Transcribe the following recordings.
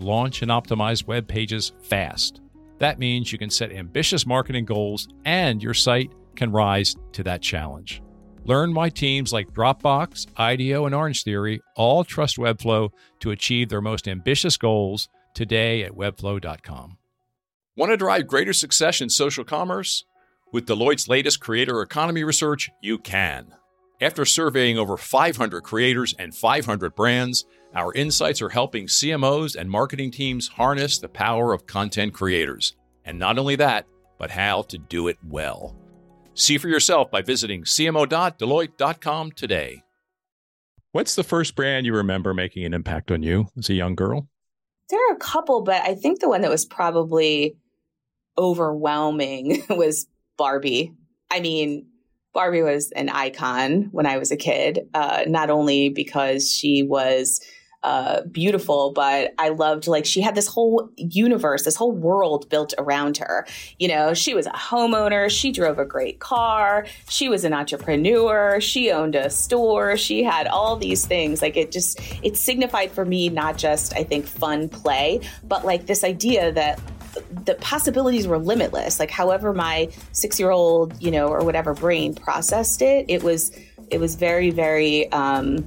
launch, and optimize web pages fast. That means you can set ambitious marketing goals and your site can rise to that challenge. Learn why teams like Dropbox, IDEO, and Orange Theory all trust Webflow to achieve their most ambitious goals today at webflow.com. Want to drive greater success in social commerce? With Deloitte's latest creator economy research, you can. After surveying over 500 creators and 500 brands, our insights are helping CMOs and marketing teams harness the power of content creators. And not only that, but how to do it well. See for yourself by visiting cmo.deloitte.com today. What's the first brand you remember making an impact on you as a young girl? There are a couple, but I think the one that was probably overwhelming was Barbie. I mean, Barbie was an icon when I was a kid, uh, not only because she was uh, beautiful, but I loved like she had this whole universe, this whole world built around her. You know, she was a homeowner, she drove a great car, she was an entrepreneur, she owned a store, she had all these things. Like it just, it signified for me not just, I think, fun play, but like this idea that the possibilities were limitless. Like however my six year old, you know, or whatever brain processed it, it was it was very, very um,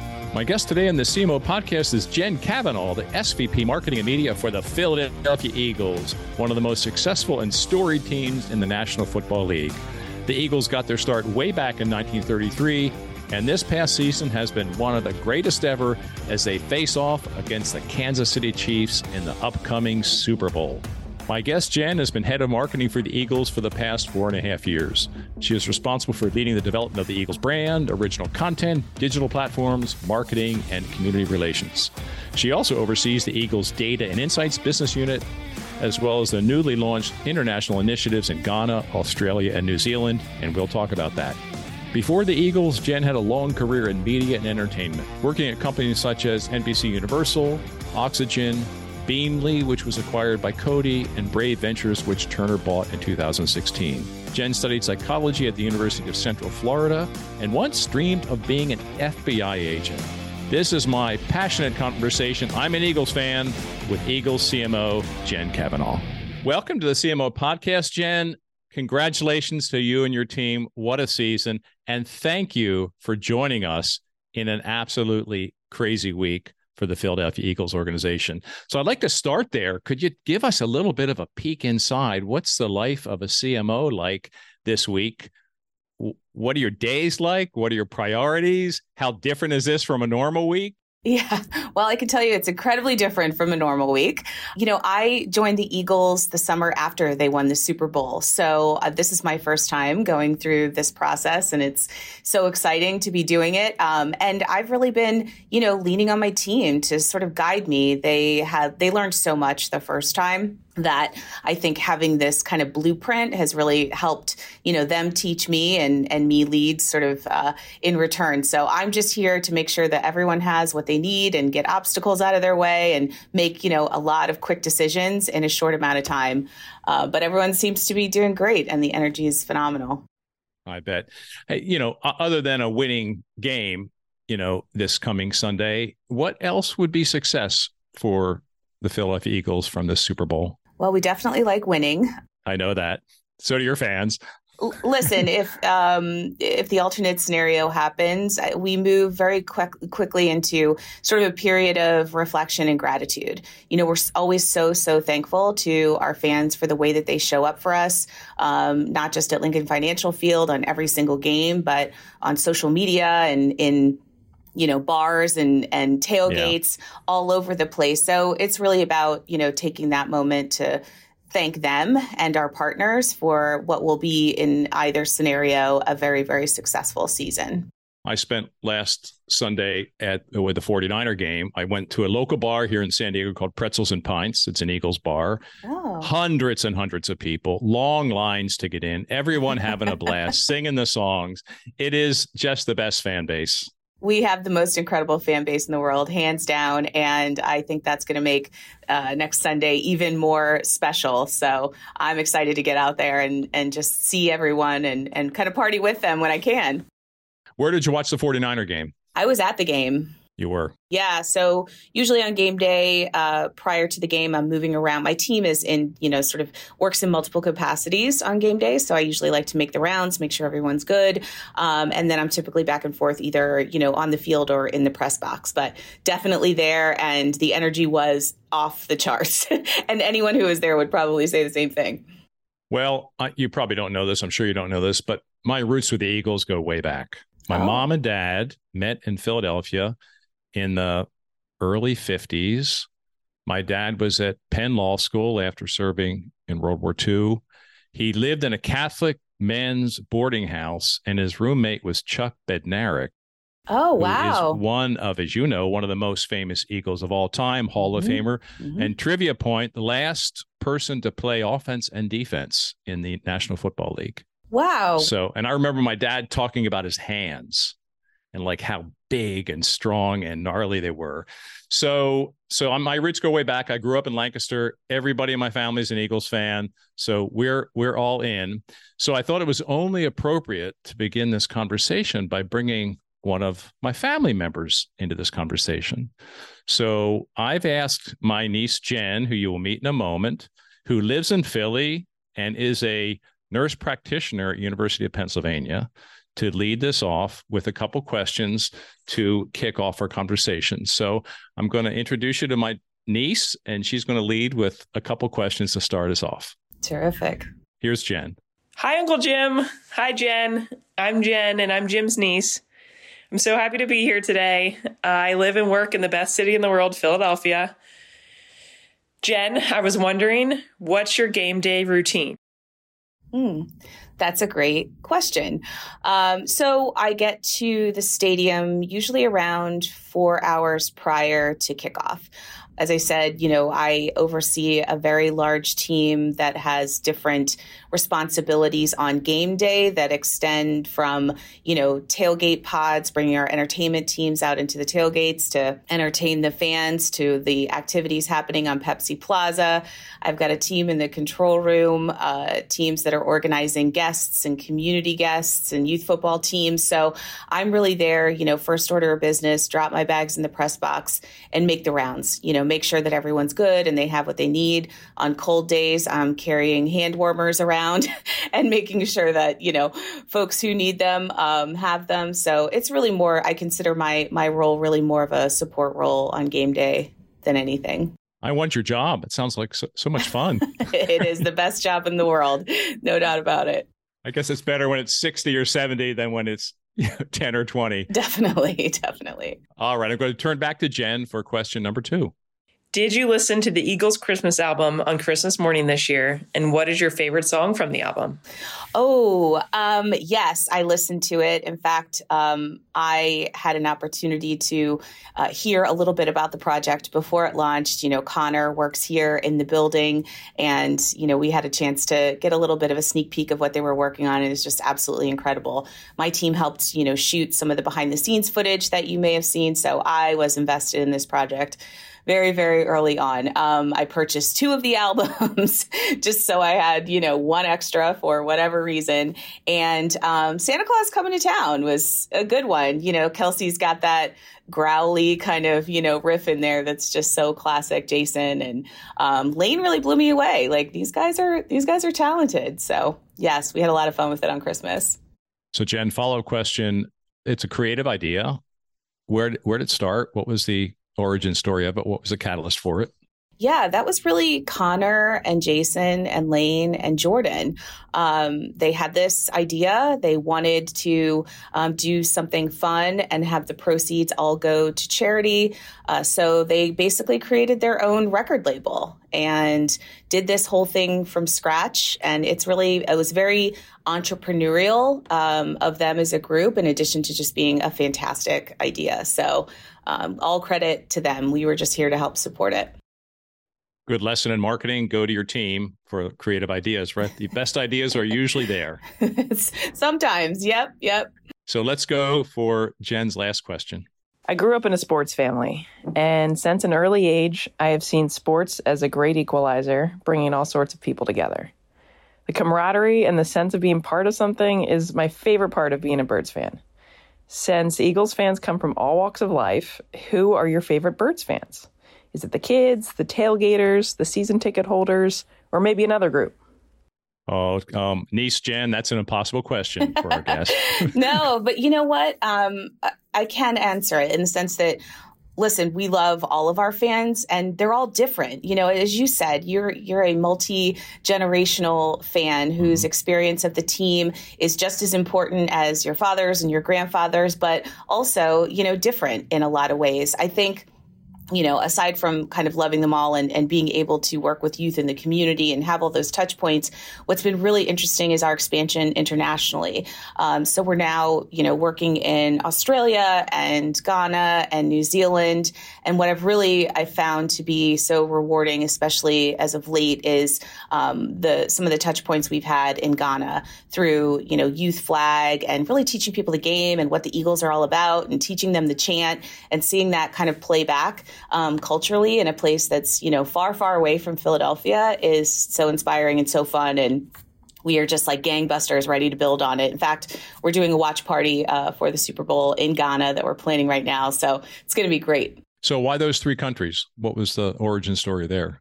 My guest today on the CMO podcast is Jen Kavanagh, the SVP Marketing and Media for the Philadelphia Eagles, one of the most successful and storied teams in the National Football League. The Eagles got their start way back in 1933, and this past season has been one of the greatest ever as they face off against the Kansas City Chiefs in the upcoming Super Bowl. My guest, Jen, has been head of marketing for the Eagles for the past four and a half years. She is responsible for leading the development of the Eagles brand, original content, digital platforms, marketing, and community relations. She also oversees the Eagles Data and Insights business unit, as well as the newly launched international initiatives in Ghana, Australia, and New Zealand, and we'll talk about that. Before the Eagles, Jen had a long career in media and entertainment, working at companies such as NBC Universal, Oxygen, Beamly, which was acquired by Coty, and Brave Ventures, which Turner bought in 2016. Jen studied psychology at the University of Central Florida and once dreamed of being an FBI agent. This is my passionate conversation. I'm an Eagles fan with Eagles CMO Jen Kavanagh. Welcome to the CMO podcast, Jen. Congratulations to you and your team. What a season. And thank you for joining us in an absolutely crazy week for the Philadelphia Eagles organization. So I'd like to start there. Could you give us a little bit of a peek inside? What's the life of a CMO like this week? What are your days like? What are your priorities? How different is this from a normal week? Yeah. Well, I can tell you it's incredibly different from a normal week. You know, I joined the Eagles the summer after they won the Super Bowl. So uh, this is my first time going through this process and it's so exciting to be doing it. Um, and I've really been, you know, leaning on my team to sort of guide me. They had, they learned so much the first time that I think having this kind of blueprint has really helped, you know, them teach me and and me lead sort of uh, in return. So I'm just here to make sure that everyone has what they need and get obstacles out of their way and make you know a lot of quick decisions in a short amount of time. Uh, but everyone seems to be doing great, and the energy is phenomenal. I bet. Hey, you know, other than a winning game, you know, this coming Sunday, what else would be success for the Philadelphia Eagles from the Super Bowl? Well, we definitely like winning. I know that. So do your fans. listen, if um, if the alternate scenario happens, we move very quick, quickly into sort of a period of reflection and gratitude. You know, we're always so so thankful to our fans for the way that they show up for us, um, not just at Lincoln Financial Field on every single game, but on social media and in you know bars and and tailgates yeah. all over the place so it's really about you know taking that moment to thank them and our partners for what will be in either scenario a very very successful season I spent last Sunday at with the 49er game. I went to a local bar here in San Diego called Pretzels and Pints. It's an Eagles bar. Oh. Hundreds and hundreds of people, long lines to get in, everyone having a blast, singing the songs. It is just the best fan base we have the most incredible fan base in the world, hands down. And I think that's going to make uh, next Sunday even more special. So I'm excited to get out there and, and just see everyone and, and kind of party with them when I can. Where did you watch the 49er game? I was at the game. You were? Yeah. So usually on game day, uh, prior to the game, I'm moving around. My team is in, you know, sort of works in multiple capacities on game day. So I usually like to make the rounds, make sure everyone's good. Um, and then I'm typically back and forth either, you know, on the field or in the press box, but definitely there. And the energy was off the charts. and anyone who was there would probably say the same thing. Well, you probably don't know this. I'm sure you don't know this, but my roots with the Eagles go way back. My oh. mom and dad met in Philadelphia in the early 50s. My dad was at Penn Law School after serving in World War II. He lived in a Catholic men's boarding house, and his roommate was Chuck Bednarik. Oh, wow. one of, as you know, one of the most famous Eagles of all time, Hall mm-hmm. of Famer. Mm-hmm. And trivia point the last person to play offense and defense in the National Football League. Wow. So, and I remember my dad talking about his hands and like how big and strong and gnarly they were. So, so on my roots go way back. I grew up in Lancaster. Everybody in my family is an Eagles fan, so we're we're all in. So I thought it was only appropriate to begin this conversation by bringing one of my family members into this conversation. So I've asked my niece Jen, who you will meet in a moment, who lives in Philly and is a nurse practitioner at University of Pennsylvania to lead this off with a couple questions to kick off our conversation. So I'm going to introduce you to my niece, and she's going to lead with a couple questions to start us off. Terrific. Here's Jen. Hi, Uncle Jim. Hi, Jen. I'm Jen, and I'm Jim's niece. I'm so happy to be here today. I live and work in the best city in the world, Philadelphia. Jen, I was wondering, what's your game day routine? Hmm. That's a great question. Um, so I get to the stadium usually around four hours prior to kickoff as I said, you know, I oversee a very large team that has different responsibilities on game day that extend from, you know, tailgate pods, bringing our entertainment teams out into the tailgates to entertain the fans, to the activities happening on Pepsi Plaza. I've got a team in the control room, uh, teams that are organizing guests and community guests and youth football teams. So I'm really there, you know, first order of business, drop my bags in the press box and make the rounds, you know know, make sure that everyone's good and they have what they need. On cold days, I'm carrying hand warmers around and making sure that, you know, folks who need them um, have them. So it's really more, I consider my, my role really more of a support role on game day than anything. I want your job. It sounds like so, so much fun. it is the best job in the world. No doubt about it. I guess it's better when it's 60 or 70 than when it's 10 or 20. Definitely. Definitely. All right. I'm going to turn back to Jen for question number two. Did you listen to the Eagles Christmas album on Christmas morning this year? And what is your favorite song from the album? Oh, um, yes, I listened to it. In fact, um, I had an opportunity to uh, hear a little bit about the project before it launched. You know, Connor works here in the building, and, you know, we had a chance to get a little bit of a sneak peek of what they were working on. And it's just absolutely incredible. My team helped, you know, shoot some of the behind the scenes footage that you may have seen. So I was invested in this project very, very early on. Um, I purchased two of the albums just so I had, you know, one extra for whatever reason. And um, Santa Claus Coming to Town was a good one. You know, Kelce's got that growly kind of you know riff in there that's just so classic jason and um, lane really blew me away like these guys are these guys are talented so yes we had a lot of fun with it on christmas so jen follow question it's a creative idea where where did it start what was the origin story of it what was the catalyst for it yeah, that was really Connor and Jason and Lane and Jordan. Um, they had this idea. They wanted to um, do something fun and have the proceeds all go to charity. Uh, so they basically created their own record label and did this whole thing from scratch. And it's really, it was very entrepreneurial um, of them as a group, in addition to just being a fantastic idea. So um, all credit to them. We were just here to help support it. Good lesson in marketing. Go to your team for creative ideas right? The best ideas are usually there. Sometimes. Yep yep. So let's go for jen's last question. I grew up in a sports family and since an early age i have seen sports as a great equalizer bringing all sorts of people together. The camaraderie and the sense of being part of something is my favorite part of being a birds fan since eagles fans come from all walks of life who are your favorite birds fans is it the kids, the tailgaters, the season ticket holders, or maybe another group? Oh, um, niece Jen, that's an impossible question for our guest. no, but you know what? Um, I can answer it in the sense that listen, we love all of our fans and they're all different. You know, as you said, you're you're a multi-generational fan whose mm-hmm. experience of the team is just as important as your father's and your grandfather's, but also, you know, different in a lot of ways. I think you know, aside from kind of loving them all and, and being able to work with youth in the community and have all those touch points, what's been really interesting is our expansion internationally. Um, so we're now, you know, working in Australia and Ghana and New Zealand. And what I've really I found to be so rewarding, especially as of late, is um, the some of the touch points we've had in Ghana through, you know, youth flag and really teaching people the game and what the Eagles are all about and teaching them the chant and seeing that kind of play back um, culturally in a place that's you know far far away from Philadelphia is so inspiring and so fun and we are just like gangbusters ready to build on it. In fact, we're doing a watch party uh, for the Super Bowl in Ghana that we're planning right now. So it's going to be great. So, why those three countries? What was the origin story there?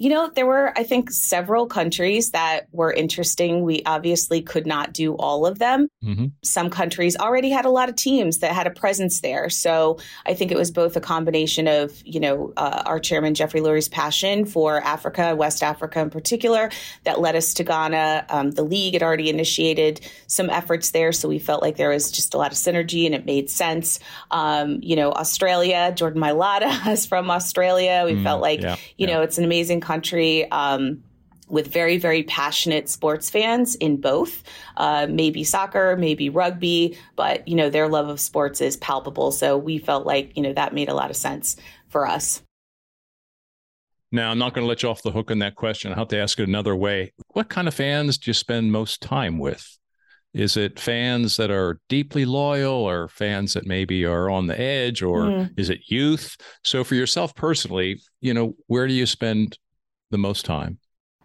You know, there were, I think, several countries that were interesting. We obviously could not do all of them. Mm-hmm. Some countries already had a lot of teams that had a presence there. So I think it was both a combination of, you know, uh, our chairman, Jeffrey Lurie's passion for Africa, West Africa in particular, that led us to Ghana. Um, the league had already initiated some efforts there. So we felt like there was just a lot of synergy and it made sense. Um, you know, Australia, Jordan Mailata is from Australia. We mm, felt like, yeah, you yeah. know, it's an amazing country. Um, with very, very passionate sports fans in both, uh, maybe soccer, maybe rugby, but you know their love of sports is palpable. So we felt like you know that made a lot of sense for us. Now, I'm not going to let you off the hook on that question. I'll have to ask it another way. What kind of fans do you spend most time with? Is it fans that are deeply loyal or fans that maybe are on the edge or mm. is it youth? So for yourself personally, you know, where do you spend the most time?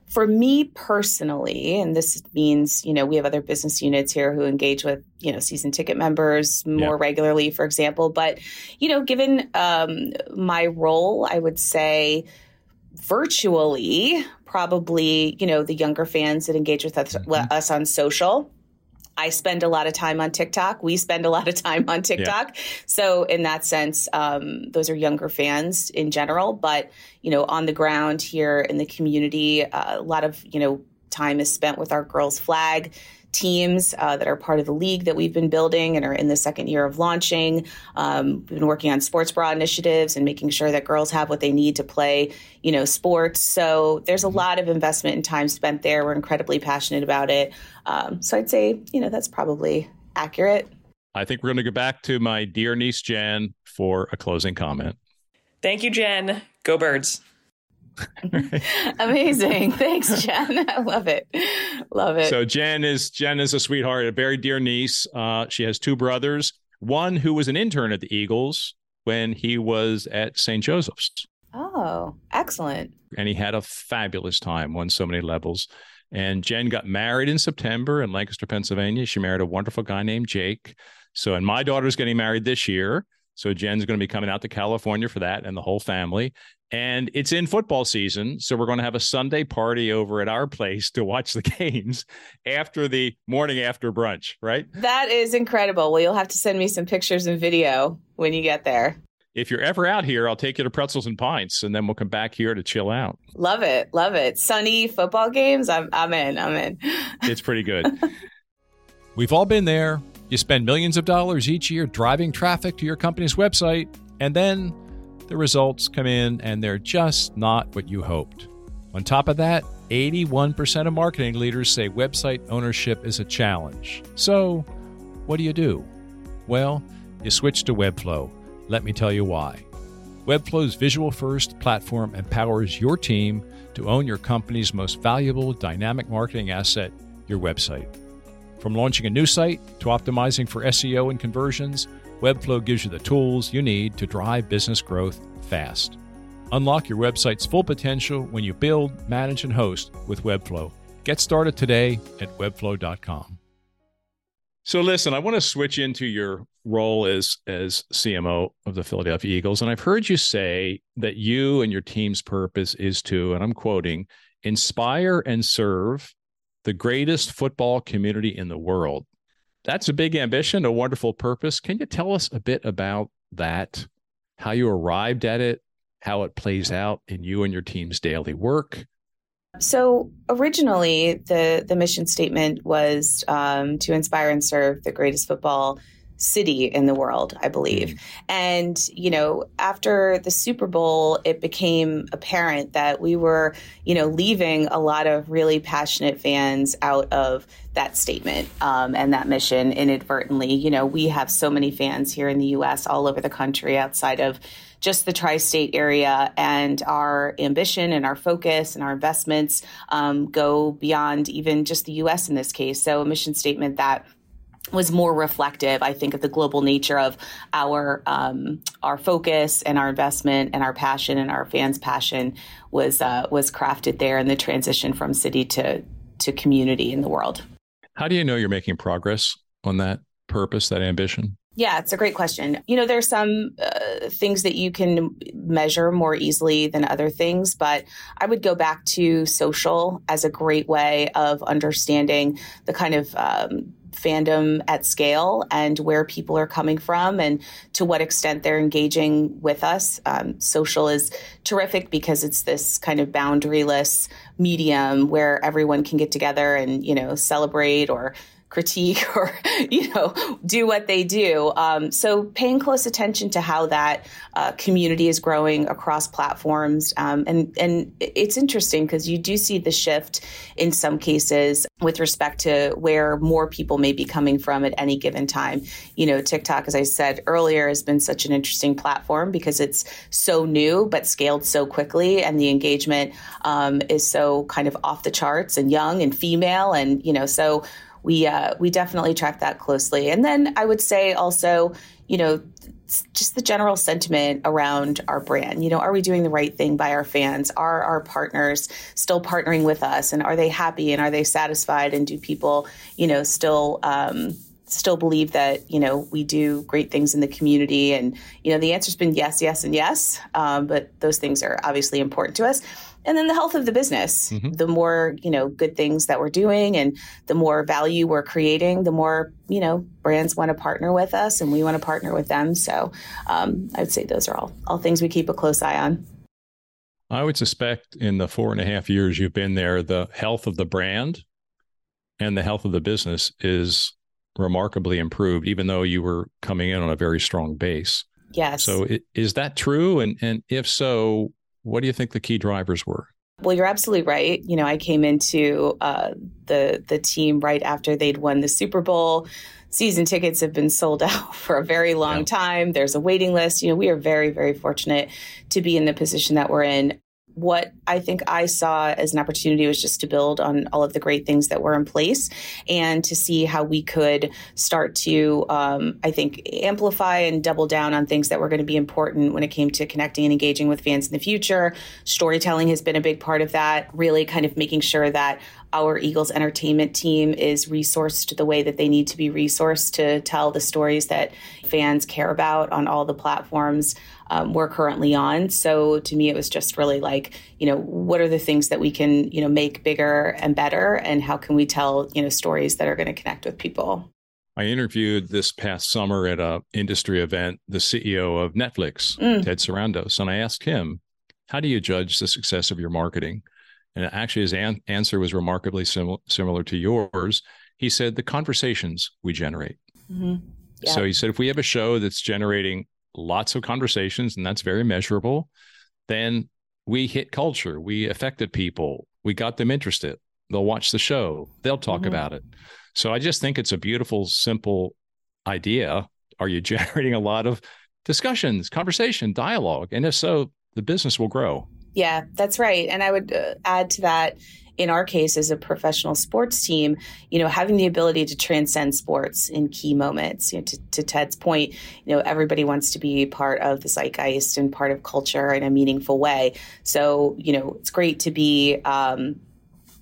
For me personally, and this means, you know, we have other business units here who engage with, you know, season ticket members more yeah. regularly, for example. But, you know, given um, my role, I would say virtually, probably, you know, the younger fans that engage with us, mm-hmm. us on social I spend a lot of time on TikTok. We spend a lot of time on TikTok. Yeah. So in that sense, um, those are younger fans in general. But you know, on the ground here in the community, uh, a lot of you know time is spent with our girls' flag teams uh, that are part of the league that we've been building and are in the second year of launching. Um, we've been working on sports bra initiatives and making sure that girls have what they need to play, you know, sports. So there's a lot of investment and time spent there. We're incredibly passionate about it. Um, so I'd say, you know, that's probably accurate. I think we're going to go back to my dear niece Jen for a closing comment. Thank you, Jen. Go birds. Amazing. Thanks, Jen. I love it. Love it. So Jen is Jen is a sweetheart, a very dear niece. Uh, she has two brothers, one who was an intern at the Eagles when he was at St. Joseph's. Oh, excellent. And he had a fabulous time, won so many levels. And Jen got married in September in Lancaster, Pennsylvania. She married a wonderful guy named Jake. So, and my daughter's getting married this year. So Jen's going to be coming out to California for that and the whole family. And it's in football season. So we're going to have a Sunday party over at our place to watch the games after the morning after brunch, right? That is incredible. Well, you'll have to send me some pictures and video when you get there. If you're ever out here, I'll take you to Pretzels and Pints and then we'll come back here to chill out. Love it. Love it. Sunny football games. I'm, I'm in. I'm in. It's pretty good. We've all been there. You spend millions of dollars each year driving traffic to your company's website, and then the results come in and they're just not what you hoped. On top of that, 81% of marketing leaders say website ownership is a challenge. So, what do you do? Well, you switch to Webflow. Let me tell you why. Webflow's visual first platform empowers your team to own your company's most valuable dynamic marketing asset, your website. From launching a new site to optimizing for SEO and conversions, Webflow gives you the tools you need to drive business growth fast. Unlock your website's full potential when you build, manage, and host with Webflow. Get started today at webflow.com. So listen, I want to switch into your role as as CMO of the Philadelphia Eagles and I've heard you say that you and your team's purpose is to and I'm quoting inspire and serve the greatest football community in the world. That's a big ambition, a wonderful purpose. Can you tell us a bit about that? How you arrived at it, how it plays out in you and your team's daily work? So originally, the the mission statement was um, to inspire and serve the greatest football city in the world, I believe. Mm. And, you know, after the Super Bowl, it became apparent that we were, you know, leaving a lot of really passionate fans out of that statement um, and that mission inadvertently. You know, we have so many fans here in the U.S., all over the country, outside of just the tri state area. And our ambition and our focus and our investments um, go beyond even just the U.S. in this case. So, a mission statement that was more reflective, I think, of the global nature of our um, our focus and our investment and our passion and our fans' passion was uh, was crafted there in the transition from city to to community in the world. How do you know you're making progress on that purpose, that ambition? Yeah, it's a great question. You know, there's some uh, things that you can measure more easily than other things, but I would go back to social as a great way of understanding the kind of um, fandom at scale and where people are coming from and to what extent they're engaging with us. Um, social is terrific because it's this kind of boundaryless medium where everyone can get together and, you know, celebrate or critique or you know do what they do. Um, so paying close attention to how that uh, community is growing across platforms um, and and it's interesting because you do see the shift in some cases with respect to where more people may be coming from at any given time. You know tiktok as i said earlier has been such an interesting platform because it's so new but scaled so quickly and the engagement um, is so kind of off the charts and young and female and you know so we uh, we definitely track that closely. And then I would say also, you know, just the general sentiment around our brand. You know, are we doing the right thing by our fans? Are our partners still partnering with us, and are they happy and are they satisfied? And do people, you know, still um, still believe that you know we do great things in the community? And you know, the answer's been yes, yes, and yes. Um, but those things are obviously important to us and then the health of the business. Mm-hmm. the more you know good things that we're doing and the more value we're creating the more you know brands want to partner with us and we want to partner with them. So um, i would say those are all all things we keep a close eye on. I would suspect in the four and a half years you've been there the health of the brand and the health of the business is remarkably improved even though you were coming in on a very strong base. Yes. So is that true? And and if so what do you think the key drivers were? Well, you're absolutely right. You know, I came into uh, the the team right after they'd won the Super Bowl. Season tickets have been sold out for a very long yeah. time. There's a waiting list. You know, we are very, very fortunate to be in the position that we're in what I think I saw as an opportunity was just to build on all of the great things that were in place and to see how we could start to, um, I think, amplify and double down on things that were going to be important when it came to connecting and engaging with fans in the future. Storytelling has been a big part of that, really kind of making sure that our Eagles entertainment team is resourced the way that they need to be resourced to tell the stories that fans care about on all the platforms um, we're currently on. So to me, it was just really like, you know, what are the things that we can, you know, make bigger and better, and how can we tell, you know, stories that are going to connect with people. I interviewed this past summer at a industry event the CEO of Netflix, mm. Ted Sarandos, and I asked him, "How do you judge the success of your marketing?" And actually, his an- answer was remarkably sim- similar to yours. He said, "The conversations we generate." Mm-hmm. Yeah. So he said, if we have a show that's generating lots of conversations, and that's very measurable, then we hit culture. We affected people. We got them interested. They'll watch the show. They'll talk mm-hmm. about it. So I just think it's a beautiful, simple idea. Are you generating a lot of discussions, conversation, dialogue? And if so, the business will grow. Yeah, that's right. And I would uh, add to that in our case as a professional sports team, you know, having the ability to transcend sports in key moments. You know, to, to Ted's point, you know, everybody wants to be part of the zeitgeist and part of culture in a meaningful way. So, you know, it's great to be um,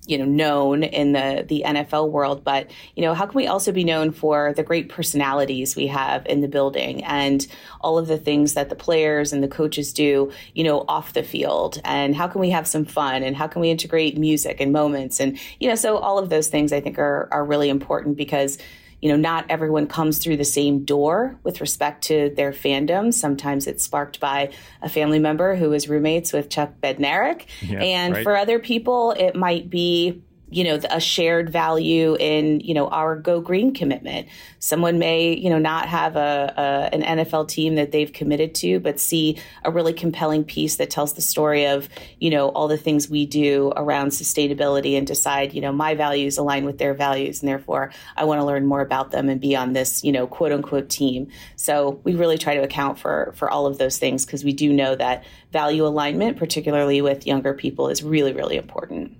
you know known in the the NFL world but you know how can we also be known for the great personalities we have in the building and all of the things that the players and the coaches do you know off the field? And how can we have some fun? And how can we integrate music and moments? And you know so all of those things I think are are really important because you know, not everyone comes through the same door with respect to their fandom. Sometimes it's sparked by a family member who is roommates with Chuck Bednarik. Yeah, and right. for other people, it might be you know a shared value in you know our go green commitment. Someone may you know not have a, a, an nfl team that they've committed to but see a really compelling piece that tells the story of you know all the things we do around sustainability and decide you know my values align with their values and therefore i want to learn more about them and be on this you know quote unquote team. So we really try to account for for all of those things because we do know that value alignment particularly with younger people is really really important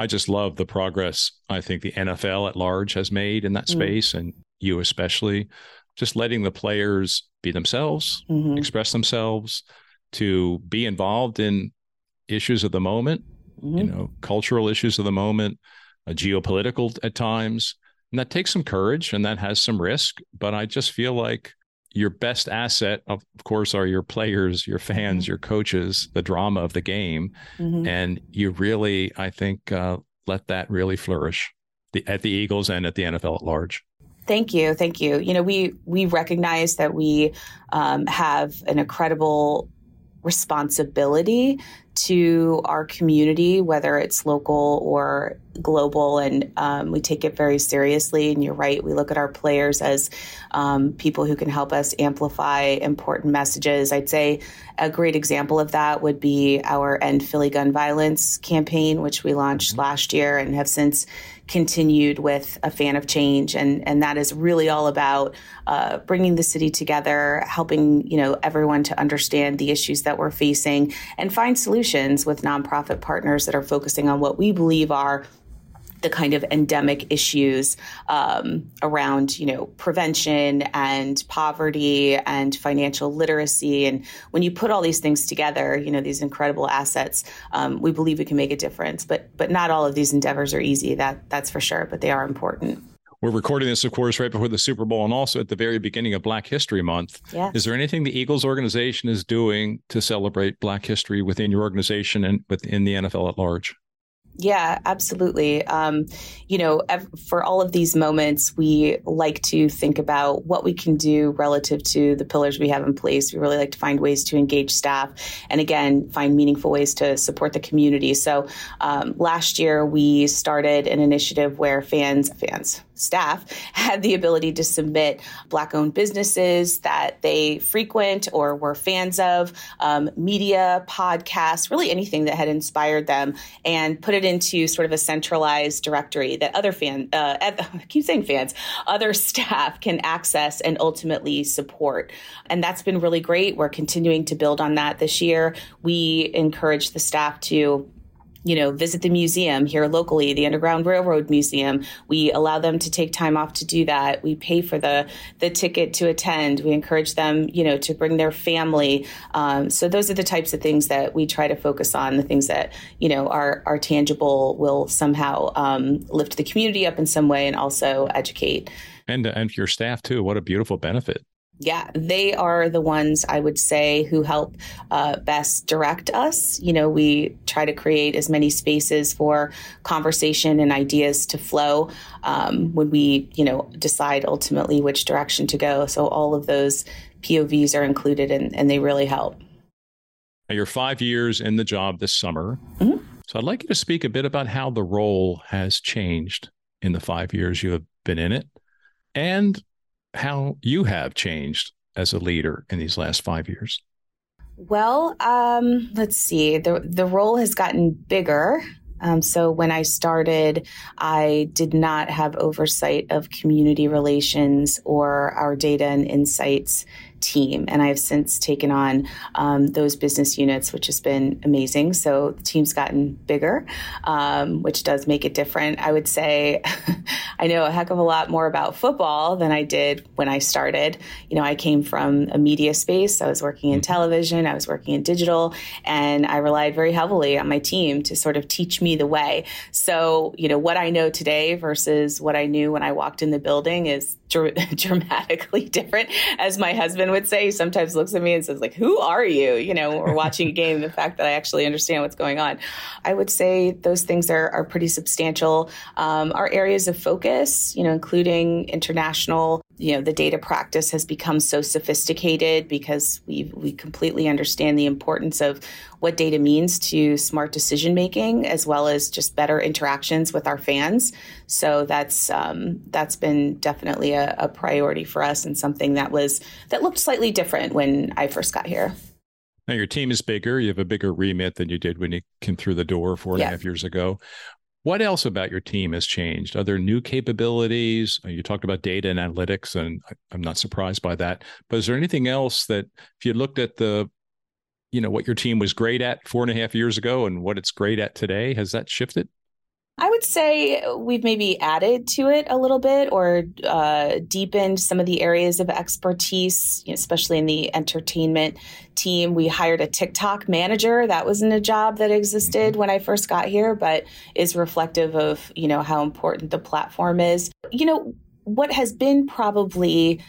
I just love the progress I think the NFL at large has made in that mm. space, and you especially, just letting the players be themselves, mm-hmm. express themselves, to be involved in issues of the moment, mm-hmm. you know, cultural issues of the moment, uh, geopolitical at times. And that takes some courage and that has some risk. But I just feel like your best asset, of course, are your players, your fans, mm-hmm. your coaches, the drama of the game, mm-hmm. and you really, I think, uh, let that really flourish the, at the Eagles and at the NFL at large. Thank you, thank you. You know, we we recognize that we um, have an incredible responsibility to our community, whether it's local or global, and um, we take it very seriously. And you're right, we look at our players as um, people who can help us amplify important messages. I'd say a great example of that would be our End Philly Gun Violence campaign, which we launched mm-hmm. last year and have since continued with a fan of change and and that is really all about uh, bringing the city together helping you know everyone to understand the issues that we're facing and find solutions with nonprofit partners that are focusing on what we believe are the kind of endemic issues um, around, you know, prevention and poverty and financial literacy. And when you put all these things together, you know, these incredible assets, um, we believe we can make a difference. But but not all of these endeavors are easy. That that's for sure. But they are important. We're recording this, of course, right before the Super Bowl and also at the very beginning of Black History Month. Yes. Is there anything the Eagles organization is doing to celebrate Black history within your organization and within the NFL at large? Yeah, absolutely. Um, you know, for all of these moments, we like to think about what we can do relative to the pillars we have in place. We really like to find ways to engage staff and, again, find meaningful ways to support the community. So, um, last year, we started an initiative where fans, fans, staff had the ability to submit Black owned businesses that they frequent or were fans of, um, media, podcasts, really anything that had inspired them, and put it into sort of a centralized directory that other fan, uh, I keep saying fans, other staff can access and ultimately support. And that's been really great. We're continuing to build on that this year. We encourage the staff to you know, visit the museum here locally, the Underground Railroad Museum. We allow them to take time off to do that. We pay for the the ticket to attend. We encourage them, you know, to bring their family. Um, so those are the types of things that we try to focus on. The things that you know are are tangible will somehow um, lift the community up in some way and also educate. And and your staff too. What a beautiful benefit yeah, they are the ones I would say who help uh, best direct us. You know, we try to create as many spaces for conversation and ideas to flow um, when we, you know, decide ultimately which direction to go. So all of those POVs are included and, and they really help. Now you're five years in the job this summer. Mm-hmm. So I'd like you to speak a bit about how the role has changed in the five years you have been in it and how you have changed as a leader in these last five years. Well, um, let's see. The the role has gotten bigger. Um, so when I started, I did not have oversight of community relations or our data and insights team. And I've since taken on um, those business units, which has been amazing. So the team's gotten bigger, um, which does make it different. I would say I know a heck of a lot more about football than I did when I started. You know, I came from a media space, I was working in mm-hmm. television, I was working in digital, and I relied very heavily on my team to sort of teach me the way. So, you know, what I know today versus what I knew when I walked in the building is dr- dramatically different. As my husband would say, sometimes looks at me and says, like, who are you? You know, we're watching a game, the fact that I actually understand what's going on. I would say those things are, are pretty substantial. Um, our areas of focus, you know, including international you know the data practice has become so sophisticated because we we completely understand the importance of what data means to smart decision making as well as just better interactions with our fans. So that's um, that's been definitely a, a priority for us and something that was that looked slightly different when I first got here. Now your team is bigger. You have a bigger remit than you did when you came through the door four and yeah. a half years ago. What else about your team has changed? Are there new capabilities? Uh, you talked about data and analytics, and I'm not surprised by that. But is there anything else that, if you looked at the, you know, what your team was great at four and a half years ago and what it's great at today, has that shifted? I would say we've maybe added to it a little bit or uh, deepened some of the areas of expertise, especially in the entertainment team. We hired a TikTok manager. That wasn't a job that existed when I first got here, but is reflective of you know how important the platform is. You know what has been probably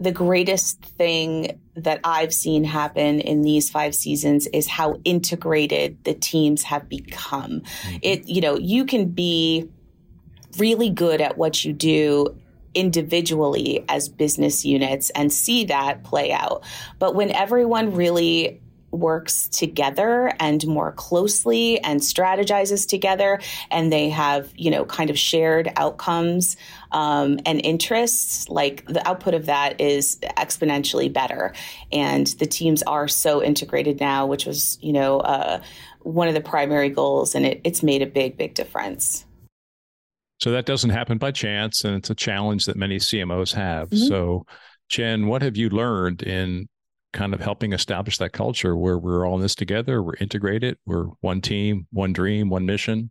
the greatest thing that I've seen happen in these five seasons is how integrated the teams have become. Mm-hmm. It, you know, you can be really good at what you do individually as business units and see that play out. But when everyone really works together and more closely and strategizes together and they have you know kind of shared outcomes um, and interests like the output of that is exponentially better. And the teams are so integrated now which was you know uh, one of the primary goals and it, it's made a big big difference. So that doesn't happen by chance and it's a challenge that many cmos have. Mm-hmm. so jen what have you learned in kind of helping establish that culture where we're all in this together, we're integrated, we're one team, one dream, one mission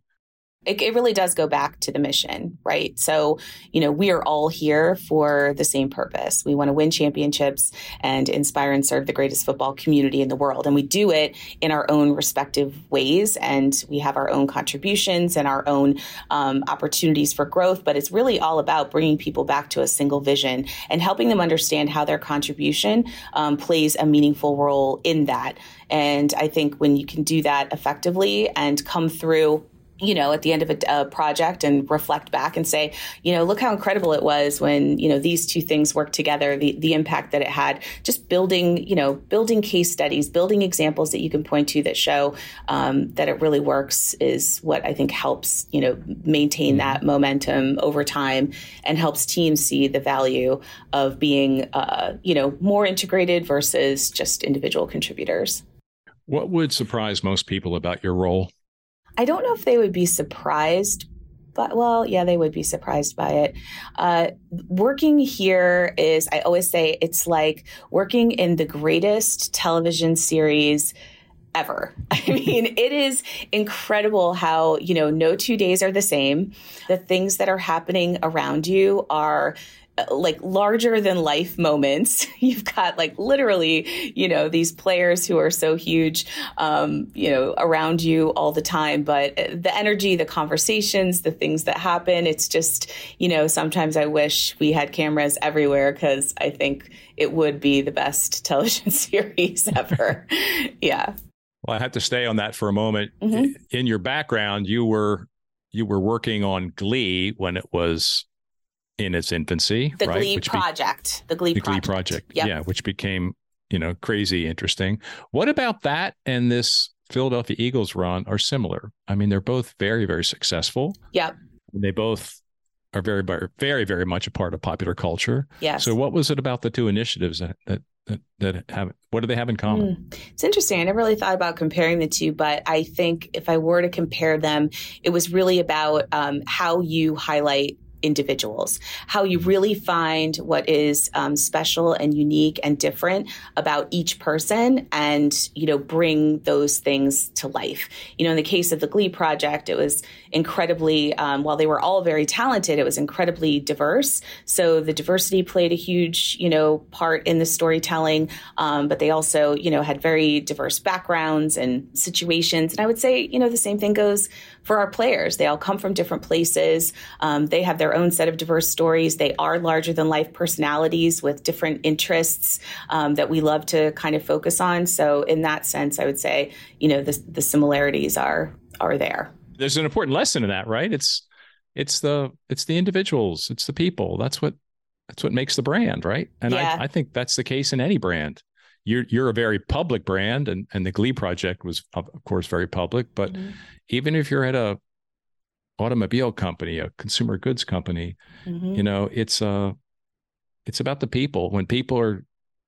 it, it really does go back to the mission, right? So, you know, we are all here for the same purpose. We want to win championships and inspire and serve the greatest football community in the world. And we do it in our own respective ways. And we have our own contributions and our own um, opportunities for growth. But it's really all about bringing people back to a single vision and helping them understand how their contribution um, plays a meaningful role in that. And I think when you can do that effectively and come through you know, at the end of a, a, project and reflect back and say, you know, look how incredible it was when, you know, these two things worked together, the, the impact that it had, just building, you know, building case studies, building examples that you can point to that show um, that it really works is what I think helps, you know, maintain that momentum over time and helps teams see the value of being, uh, you know, more integrated versus just individual contributors. What would surprise most people about your role? I don't know if they would be surprised, but well, yeah, they would be surprised by it. Uh, working here is, I always say, it's like working in the greatest television series ever. I mean, it is incredible how, you know, no two days are the same. The things that are happening around you are like larger than life moments. You've got like literally, you know, these players who are so huge, um, you know, around you all the time. But the energy, the conversations, the things that happen, it's just, you know, sometimes I wish we had cameras everywhere because I think it would be the best television series ever. yeah. Well, I have to stay on that for a moment. Mm-hmm. In your background, you were you were working on Glee when it was in its infancy. The right? Glee which project. Be- the Glee the project. Glee project. Yep. Yeah, which became you know crazy interesting. What about that and this Philadelphia Eagles run are similar? I mean, they're both very very successful. Yep. They both are very very very much a part of popular culture. Yes. So what was it about the two initiatives that that that, that have what do they have in common? Mm. It's interesting. I never really thought about comparing the two, but I think if I were to compare them, it was really about um, how you highlight individuals, how you really find what is um, special and unique and different about each person and, you know, bring those things to life. You know, in the case of the Glee Project, it was incredibly, um, while they were all very talented, it was incredibly diverse. So the diversity played a huge, you know, part in the storytelling, um, but they also, you know, had very diverse backgrounds and situations. And I would say, you know, the same thing goes for our players. They all come from different places. Um, they have their own set of diverse stories. They are larger than life personalities with different interests um, that we love to kind of focus on. So, in that sense, I would say, you know, the, the similarities are are there. There's an important lesson in that, right? It's it's the it's the individuals, it's the people. That's what that's what makes the brand, right? And yeah. I, I think that's the case in any brand you're you're a very public brand and and the glee project was of course very public but mm-hmm. even if you're at a automobile company a consumer goods company mm-hmm. you know it's uh it's about the people when people are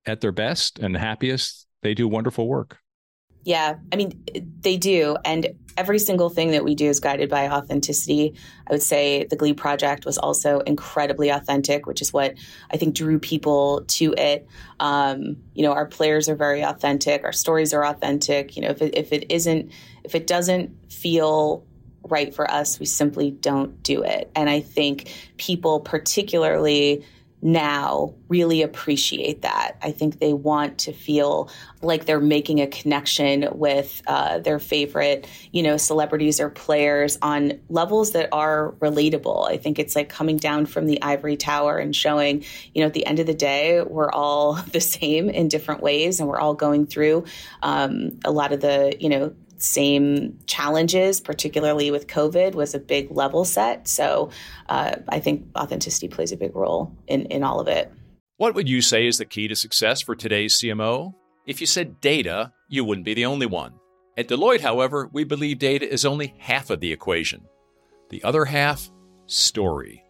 at their best and happiest they do wonderful work yeah, I mean, they do. And every single thing that we do is guided by authenticity. I would say the Glee Project was also incredibly authentic, which is what I think drew people to it. Um, you know, our players are very authentic, our stories are authentic. You know, if it, if it isn't, if it doesn't feel right for us, we simply don't do it. And I think people, particularly, now really appreciate that. I think they want to feel like they're making a connection with uh, their favorite, you know, celebrities or players on levels that are relatable. I think it's like coming down from the ivory tower and showing, you know, at the end of the day, we're all the same in different ways and we're all going through um, a lot of the, you know, same challenges, particularly with COVID, was a big level set. So uh, I think authenticity plays a big role in, in all of it. What would you say is the key to success for today's CMO? If you said data, you wouldn't be the only one. At Deloitte, however, we believe data is only half of the equation. The other half, story.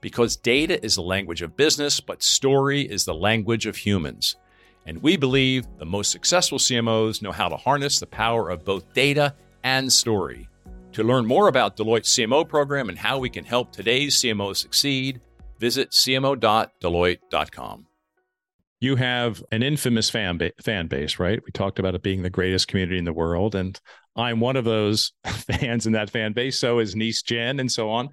Because data is the language of business, but story is the language of humans. And we believe the most successful CMOs know how to harness the power of both data and story. To learn more about Deloitte's CMO program and how we can help today's CMOs succeed, visit cmo.deloitte.com. You have an infamous fan, ba- fan base, right? We talked about it being the greatest community in the world. And I'm one of those fans in that fan base. So is niece Jen and so on.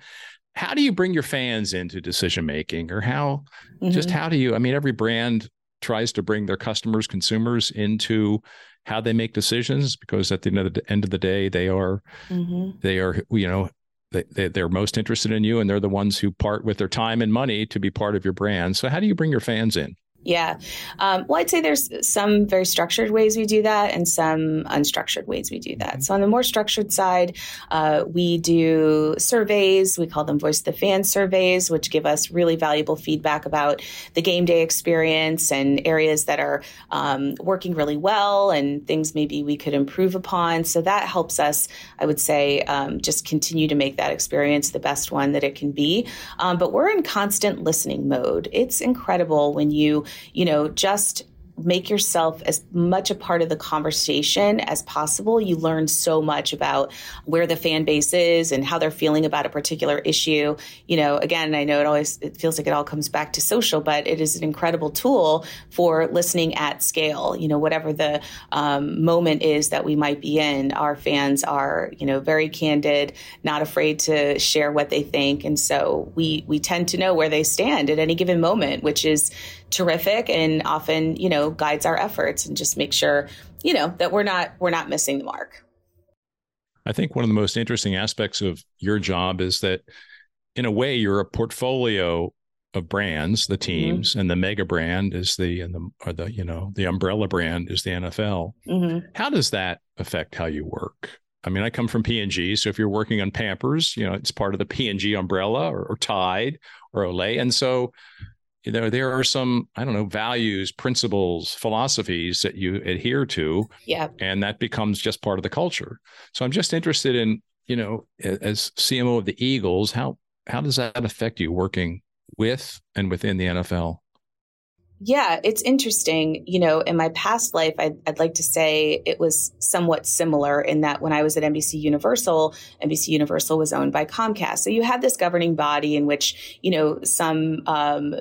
How do you bring your fans into decision making or how, mm-hmm. just how do you, I mean, every brand tries to bring their customers, consumers into how they make decisions because at the end of the end of the day, they are mm-hmm. they are you know they, they are most interested in you and they're the ones who part with their time and money to be part of your brand. So how do you bring your fans in? Yeah. Um, well, I'd say there's some very structured ways we do that and some unstructured ways we do that. So, on the more structured side, uh, we do surveys. We call them Voice of the Fan surveys, which give us really valuable feedback about the game day experience and areas that are um, working really well and things maybe we could improve upon. So, that helps us, I would say, um, just continue to make that experience the best one that it can be. Um, but we're in constant listening mode. It's incredible when you you know, just make yourself as much a part of the conversation as possible. You learn so much about where the fan base is and how they're feeling about a particular issue. You know, again, I know it always it feels like it all comes back to social, but it is an incredible tool for listening at scale. You know, whatever the um, moment is that we might be in, our fans are you know very candid, not afraid to share what they think, and so we we tend to know where they stand at any given moment, which is terrific and often you know guides our efforts and just make sure you know that we're not we're not missing the mark i think one of the most interesting aspects of your job is that in a way you're a portfolio of brands the mm-hmm. teams mm-hmm. and the mega brand is the and the or the you know the umbrella brand is the nfl mm-hmm. how does that affect how you work I mean, I come from P&G, so if you're working on Pampers, you know, it's part of the P&G umbrella or, or Tide or Olay, and so you know there are some i don't know values principles philosophies that you adhere to yeah and that becomes just part of the culture so i'm just interested in you know as cmo of the eagles how how does that affect you working with and within the nfl yeah, it's interesting. You know, in my past life, I'd, I'd, like to say it was somewhat similar in that when I was at NBC Universal, NBC Universal was owned by Comcast. So you had this governing body in which, you know, some um,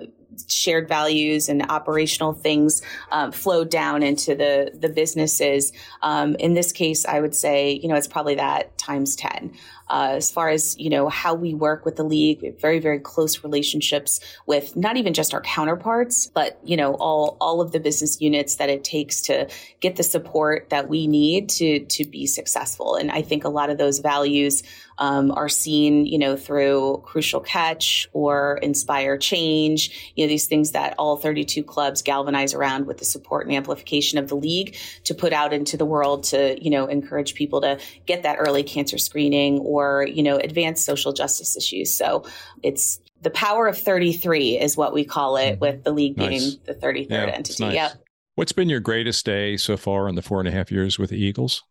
shared values and operational things um, flow down into the the businesses. Um, in this case, I would say you know it's probably that times ten uh, as far as you know how we work with the league very very close relationships with not even just our counterparts but you know all all of the business units that it takes to get the support that we need to to be successful. And i think a lot of those values um, are seen you know through crucial catch or inspire change you know these things that all 32 clubs galvanize around with the support and amplification of the league to put out into the world to you know encourage people to get that early cancer screening or or, you know, advanced social justice issues. So it's the power of 33 is what we call it mm-hmm. with the league nice. being the 33rd yeah, entity. Nice. Yep. What's been your greatest day so far in the four and a half years with the Eagles?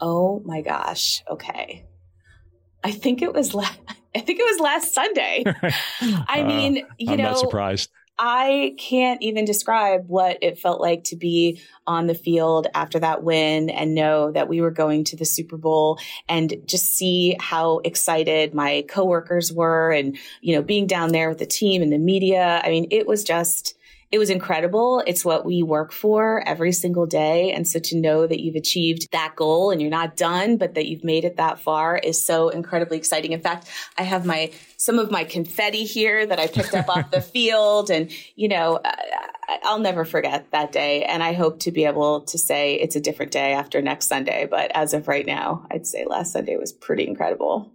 Oh my gosh. Okay. I think it was last, I think it was last Sunday. I mean, uh, you I'm know, not surprised. I can't even describe what it felt like to be on the field after that win and know that we were going to the Super Bowl and just see how excited my coworkers were and, you know, being down there with the team and the media. I mean, it was just, it was incredible. It's what we work for every single day. And so to know that you've achieved that goal and you're not done, but that you've made it that far is so incredibly exciting. In fact, I have my, some of my confetti here that I picked up off the field and, you know, uh, I'll never forget that day. And I hope to be able to say it's a different day after next Sunday. But as of right now, I'd say last Sunday was pretty incredible.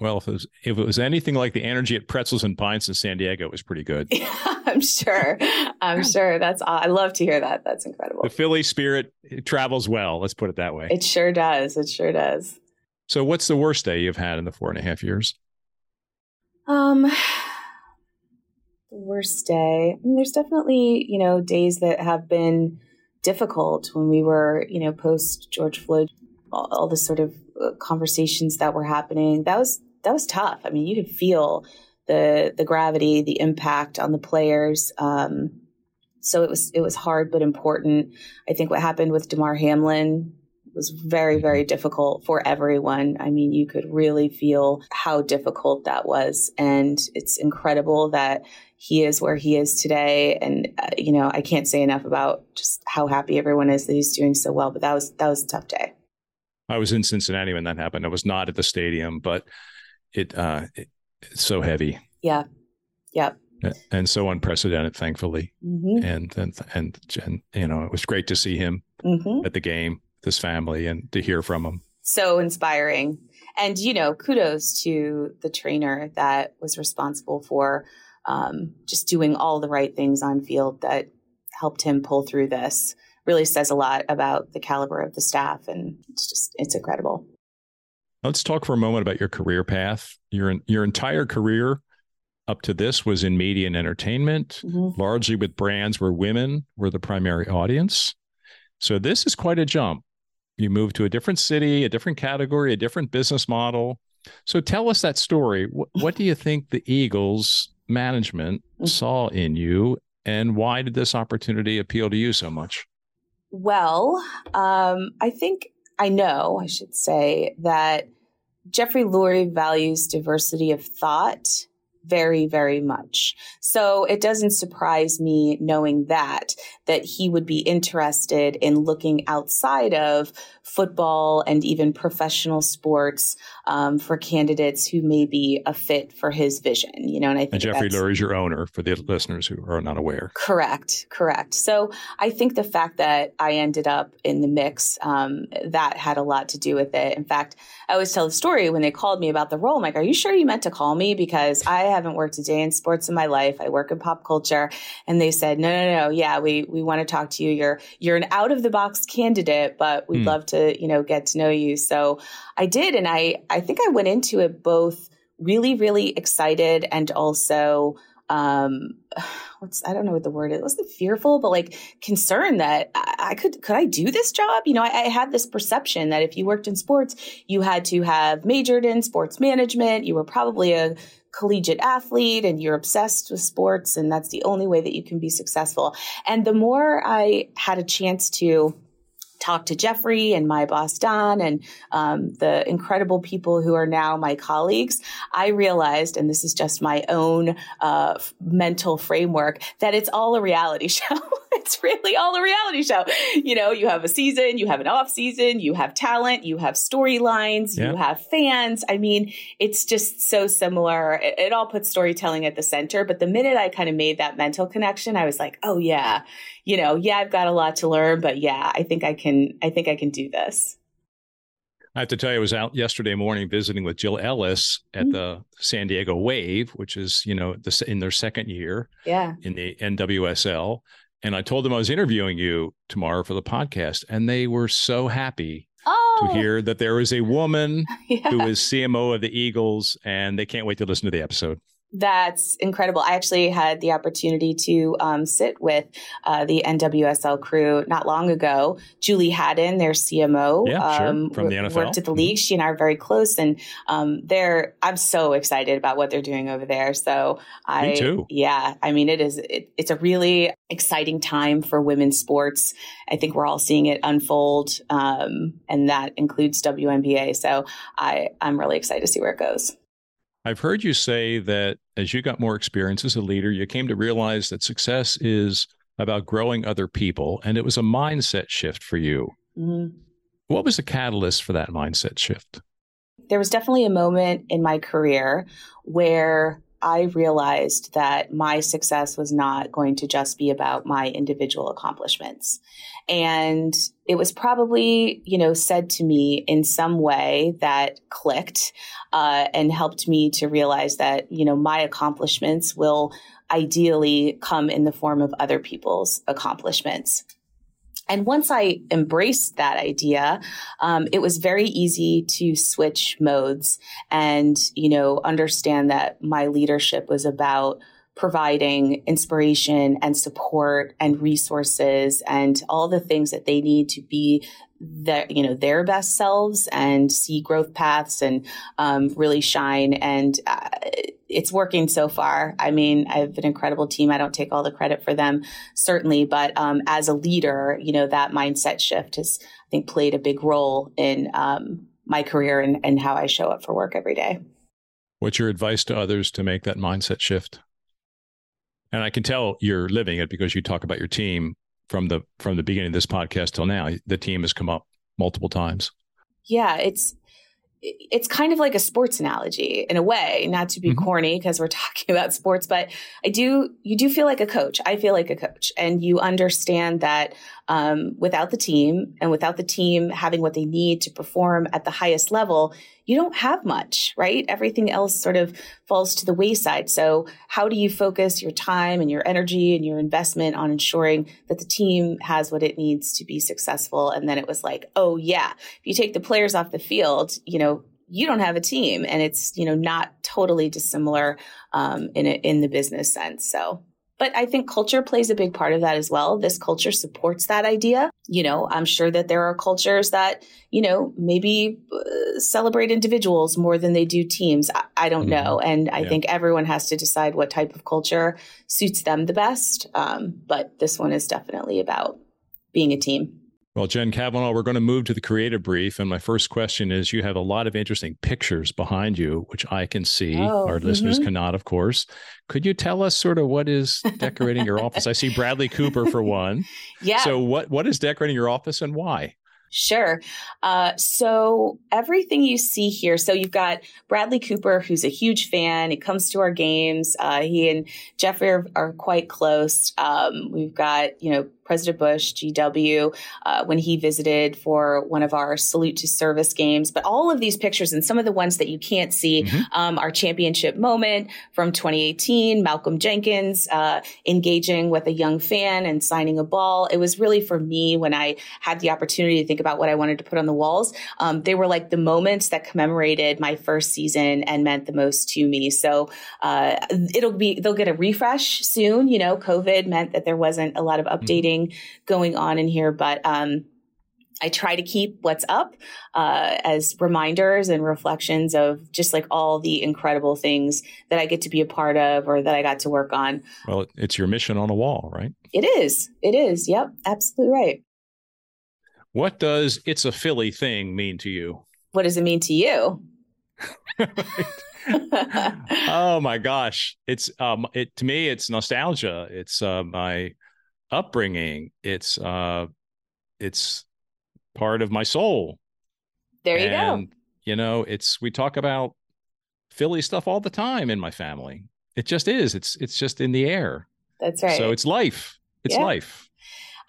Well, if it was if it was anything like the energy at Pretzels and Pints in San Diego, it was pretty good. Yeah, I'm sure. I'm sure. That's I love to hear that. That's incredible. The Philly spirit travels well. Let's put it that way. It sure does. It sure does. So, what's the worst day you've had in the four and a half years? Um, the worst day. I mean, there's definitely you know days that have been difficult when we were you know post George Floyd, all, all the sort of conversations that were happening. That was that was tough. I mean, you could feel the the gravity, the impact on the players. Um, so it was it was hard but important. I think what happened with Damar Hamlin was very very difficult for everyone. I mean, you could really feel how difficult that was, and it's incredible that he is where he is today. And uh, you know, I can't say enough about just how happy everyone is that he's doing so well. But that was that was a tough day. I was in Cincinnati when that happened. I was not at the stadium, but it, uh, it it's so heavy. Yeah. Yeah. And so unprecedented, thankfully. Mm-hmm. And, and, and, and, you know, it was great to see him mm-hmm. at the game, his family, and to hear from him. So inspiring. And, you know, kudos to the trainer that was responsible for um, just doing all the right things on field that helped him pull through this really says a lot about the caliber of the staff. And it's just, it's incredible. Let's talk for a moment about your career path. Your, your entire career up to this was in media and entertainment, mm-hmm. largely with brands where women were the primary audience. So this is quite a jump. You moved to a different city, a different category, a different business model. So tell us that story. What, what do you think the Eagles management mm-hmm. saw in you, and why did this opportunity appeal to you so much? Well, um, I think I know, I should say, that Jeffrey Lurie values diversity of thought very, very much. So it doesn't surprise me knowing that, that he would be interested in looking outside of football and even professional sports um, for candidates who may be a fit for his vision. You know, and I think and Jeffrey Lurie is your owner for the listeners who are not aware. Correct, correct. So I think the fact that I ended up in the mix um, that had a lot to do with it. In fact, I always tell the story when they called me about the role. I'm like, "Are you sure you meant to call me?" Because I haven't worked a day in sports in my life. I work in pop culture, and they said, "No, no, no. Yeah, we we want to talk to you. You're you're an out of the box candidate, but we'd mm. love to you know get to know you." So I did, and I I think I went into it both really really excited and also um what's i don't know what the word is It was it fearful but like concerned that I, I, could could i do this job you know I, I, had this perception that if you worked in sports you had to have majored in sports management you were probably a collegiate athlete and you're obsessed with sports and that's the only way that you can be successful. And the more i had a chance to talked to Jeffrey and my boss Don and um, the incredible people who are now my colleagues, I realized, and this is just my own uh, mental framework, that it's all a reality show. it's really all a reality show. You know, you have a season, you have an off season, you have talent, you have storylines, yeah. you have fans. I mean, it's just so similar. It, it all puts storytelling at the center. But the minute I kind of made that mental connection, I was like, oh yeah, you know, yeah, I've got a lot to learn, but yeah, I think I can, I think I can do this. I have to tell you, I was out yesterday morning visiting with Jill Ellis at mm-hmm. the San Diego Wave, which is, you know, the, in their second year yeah. in the NWSL. And I told them I was interviewing you tomorrow for the podcast, and they were so happy oh. to hear that there is a woman yeah. who is CMO of the Eagles, and they can't wait to listen to the episode. That's incredible. I actually had the opportunity to um, sit with uh, the NWSL crew not long ago. Julie Haddon, their CMO, yeah, um, sure. from the NFL, worked at the mm-hmm. league. Mm-hmm. She and I are very close, and um, they're. I'm so excited about what they're doing over there. So I, Me too. Yeah, I mean, it is. It, it's a really exciting time for women's sports. I think we're all seeing it unfold, um, and that includes WNBA. So I, I'm really excited to see where it goes. I've heard you say that as you got more experience as a leader, you came to realize that success is about growing other people, and it was a mindset shift for you. Mm-hmm. What was the catalyst for that mindset shift? There was definitely a moment in my career where I realized that my success was not going to just be about my individual accomplishments. And it was probably, you know, said to me in some way that clicked uh, and helped me to realize that, you know, my accomplishments will ideally come in the form of other people's accomplishments. And once I embraced that idea, um, it was very easy to switch modes and, you know, understand that my leadership was about providing inspiration and support and resources and all the things that they need to be their you know their best selves and see growth paths and um, really shine. And uh, it's working so far. I mean i have an incredible team. I don't take all the credit for them certainly. But um, as a leader you know that mindset shift has i think played a big role in um, my career and, and how i show up for work every day. What's your advice to others to make that mindset shift? And I can tell you're living it because you talk about your team from the from the beginning of this podcast till now. The team has come up multiple times. Yeah, it's it's kind of like a sports analogy in a way, not to be mm-hmm. corny because we're talking about sports, but I do, you do feel like a coach. I feel like a coach and you understand that, um, without the team and without the team having what they need to perform at the highest level, you don't have much, right? Everything else sort of falls to the wayside. So how do you focus your time and your energy and your investment on ensuring that the team has what it needs to be successful? And then it was like, oh yeah, if you take the players off the field, you know, you don't have a team and it's you know not totally dissimilar um, in a, in the business sense so but I think culture plays a big part of that as well. This culture supports that idea. You know, I'm sure that there are cultures that, you know, maybe uh, celebrate individuals more than they do teams. I, I don't mm-hmm. know. And I yeah. think everyone has to decide what type of culture suits them the best. Um, but this one is definitely about being a team. Well, Jen Kavanagh, we're going to move to the creative brief. And my first question is you have a lot of interesting pictures behind you, which I can see. Oh, Our mm-hmm. listeners cannot, of course. Could you tell us sort of what is decorating your office? I see Bradley Cooper for one. Yeah. So, what, what is decorating your office and why? Sure. Uh, so everything you see here, so you've got Bradley Cooper, who's a huge fan. He comes to our games. Uh, he and Jeffrey are, are quite close. Um, we've got, you know, President Bush, GW, uh, when he visited for one of our salute to service games. But all of these pictures and some of the ones that you can't see, mm-hmm. um, our championship moment from 2018, Malcolm Jenkins uh, engaging with a young fan and signing a ball. It was really for me when I had the opportunity to think about what I wanted to put on the walls. Um, they were like the moments that commemorated my first season and meant the most to me. So uh, it'll be, they'll get a refresh soon. You know, COVID meant that there wasn't a lot of mm-hmm. Going on in here, but um, I try to keep what's up uh, as reminders and reflections of just like all the incredible things that I get to be a part of or that I got to work on. Well, it's your mission on a wall, right? It is. It is. Yep. Absolutely right. What does it's a Philly thing mean to you? What does it mean to you? oh my gosh. It's um it to me it's nostalgia. It's uh, my upbringing. It's uh, it's part of my soul. There you and, go. You know, it's we talk about Philly stuff all the time in my family. It just is. It's it's just in the air. That's right. So it's life. It's yeah. life.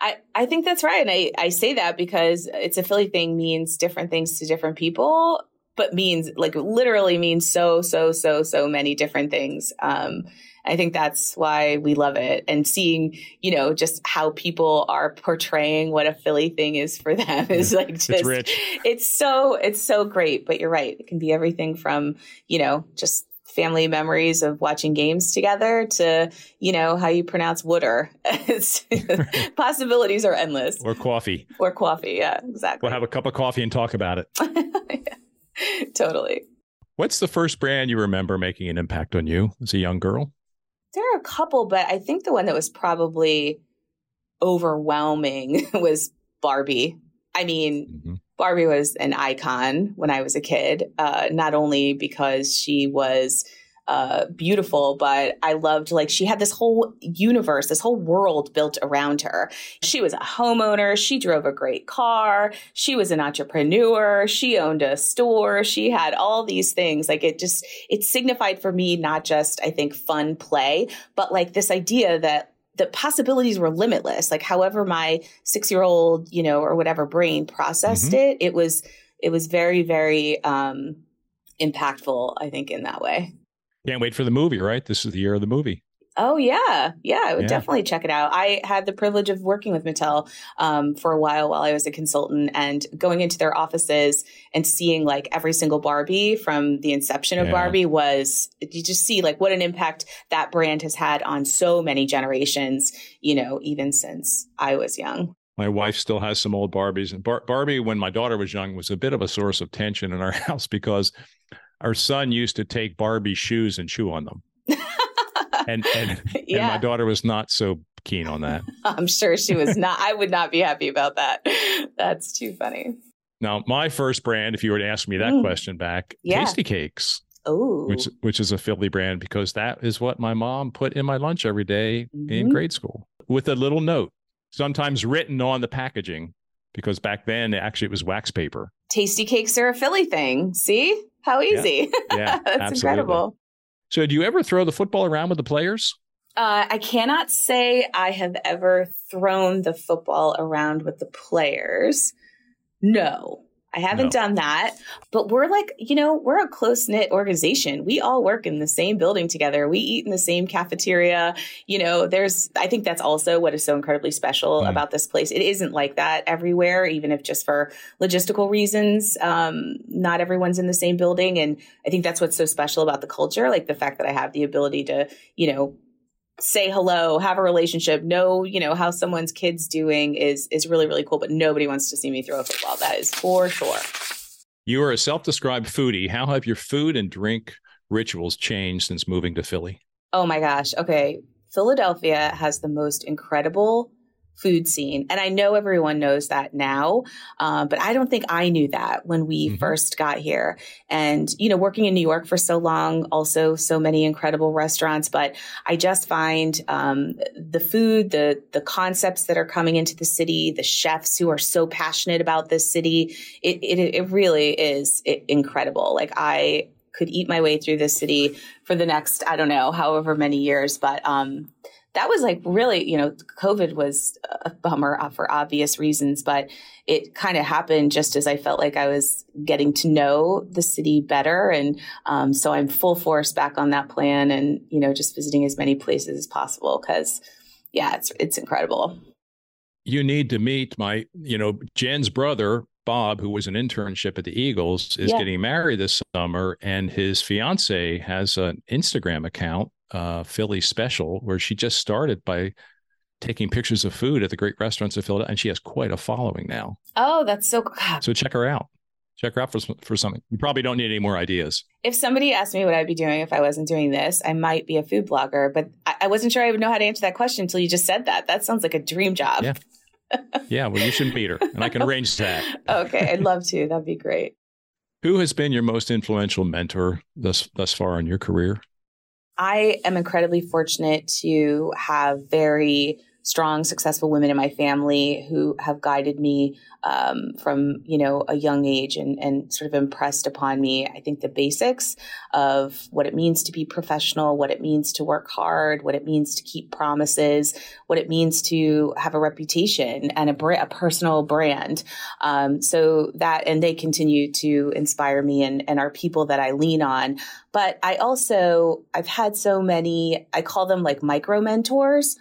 I, I think that's right. And I, I say that because it's a Philly thing means different things to different people, but means like literally means so, so, so, so many different things. Um, I think that's why we love it and seeing, you know, just how people are portraying what a Philly thing is for them is like just it's rich. It's so it's so great, but you're right. It can be everything from, you know, just family memories of watching games together to, you know, how you pronounce Wooder. possibilities are endless. Or coffee. Or coffee, yeah, exactly. We'll have a cup of coffee and talk about it. totally. What's the first brand you remember making an impact on you as a young girl? There are a couple, but I think the one that was probably overwhelming was Barbie. I mean, mm-hmm. Barbie was an icon when I was a kid, uh, not only because she was uh, beautiful, but I loved like she had this whole universe, this whole world built around her. She was a homeowner. She drove a great car. She was an entrepreneur. She owned a store. She had all these things. Like it just, it signified for me not just, I think, fun play, but like this idea that the possibilities were limitless. Like however my six year old, you know, or whatever brain processed mm-hmm. it, it was, it was very, very, um, impactful, I think, in that way. Can't wait for the movie, right? This is the year of the movie. Oh yeah, yeah, I would yeah. definitely check it out. I had the privilege of working with Mattel um, for a while while I was a consultant, and going into their offices and seeing like every single Barbie from the inception of yeah. Barbie was you just see like what an impact that brand has had on so many generations. You know, even since I was young. My wife still has some old Barbies, and Bar- Barbie, when my daughter was young, was a bit of a source of tension in our house because our son used to take Barbie shoes and chew on them. and and, yeah. and my daughter was not so keen on that. I'm sure she was not. I would not be happy about that. That's too funny. Now, my first brand, if you were to ask me that mm. question back, yeah. Tastykakes. Oh. Which which is a Philly brand because that is what my mom put in my lunch every day mm-hmm. in grade school with a little note, sometimes written on the packaging because back then actually it was wax paper. Tastykakes are a Philly thing. See? How easy. Yeah, yeah That's absolutely. incredible. So, do you ever throw the football around with the players? Uh, I cannot say I have ever thrown the football around with the players. No, I haven't no. done that, but we're like, you know, we're a close knit organization. We all work in the same building together. We eat in the same cafeteria. You know, there's, I think that's also what is so incredibly special mm. about this place. It isn't like that everywhere, even if just for logistical reasons, um, not everyone's in the same building. And I think that's what's so special about the culture. Like the fact that I have the ability to, you know, say hello, have a relationship, know, you know, how someone's kid's doing is is really, really cool. But nobody wants to see me throw a football. That is for sure. You are a self-described foodie. How have your food and drink rituals changed since moving to Philly? Oh my gosh. Okay. Philadelphia has the most incredible food scene. And I know everyone knows that now, uh, but I don't think I knew that when we mm-hmm. first got here. And, you know, working in New York for so long, also so many incredible restaurants, but I just find um, the food, the, the concepts that are coming into the city, the chefs who are so passionate about this city, it, it, it really is incredible. Like I, could eat my way through this city for the next, I don't know, however many years. But um, that was like really, you know, COVID was a bummer uh, for obvious reasons, but it kind of happened just as I felt like I was getting to know the city better. And um, so I'm full force back on that plan and, you know, just visiting as many places as possible because, yeah, it's, it's incredible. You need to meet my, you know, Jen's brother, Bob, who was an internship at the Eagles, is yeah. getting married this summer, and his fiance has an Instagram account uh, Philly special where she just started by taking pictures of food at the great restaurants of Philadelphia, and she has quite a following now. Oh, that's so cool. So check her out. Check her out for for something. You probably don't need any more ideas. If somebody asked me what I'd be doing if I wasn't doing this, I might be a food blogger, but I, I wasn't sure I would know how to answer that question until you just said that. That sounds like a dream job. Yeah. yeah. Well, you should meet her, and I can arrange that. okay, I'd love to. That'd be great. Who has been your most influential mentor thus thus far in your career? I am incredibly fortunate to have very strong, successful women in my family who have guided me um, from you know a young age and and sort of impressed upon me. I think the basics of what it means to be professional, what it means to work hard, what it means to keep promises, what it means to have a reputation and a, bra- a personal brand. Um, so that and they continue to inspire me and and are people that I lean on. But I also I've had so many. I call them like micro mentors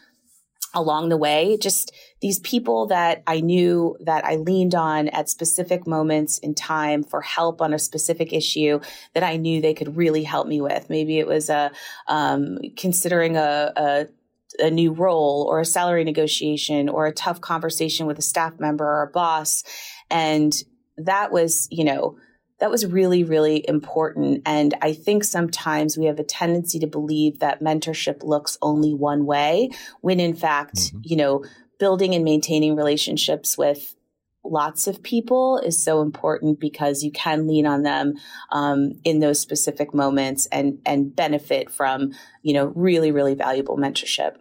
along the way, just these people that I knew that I leaned on at specific moments in time for help on a specific issue that I knew they could really help me with. Maybe it was a um, considering a, a a new role or a salary negotiation or a tough conversation with a staff member or a boss. And that was, you know, that was really, really important. And I think sometimes we have a tendency to believe that mentorship looks only one way, when in fact, mm-hmm. you know, building and maintaining relationships with lots of people is so important because you can lean on them um, in those specific moments and and benefit from you know really really valuable mentorship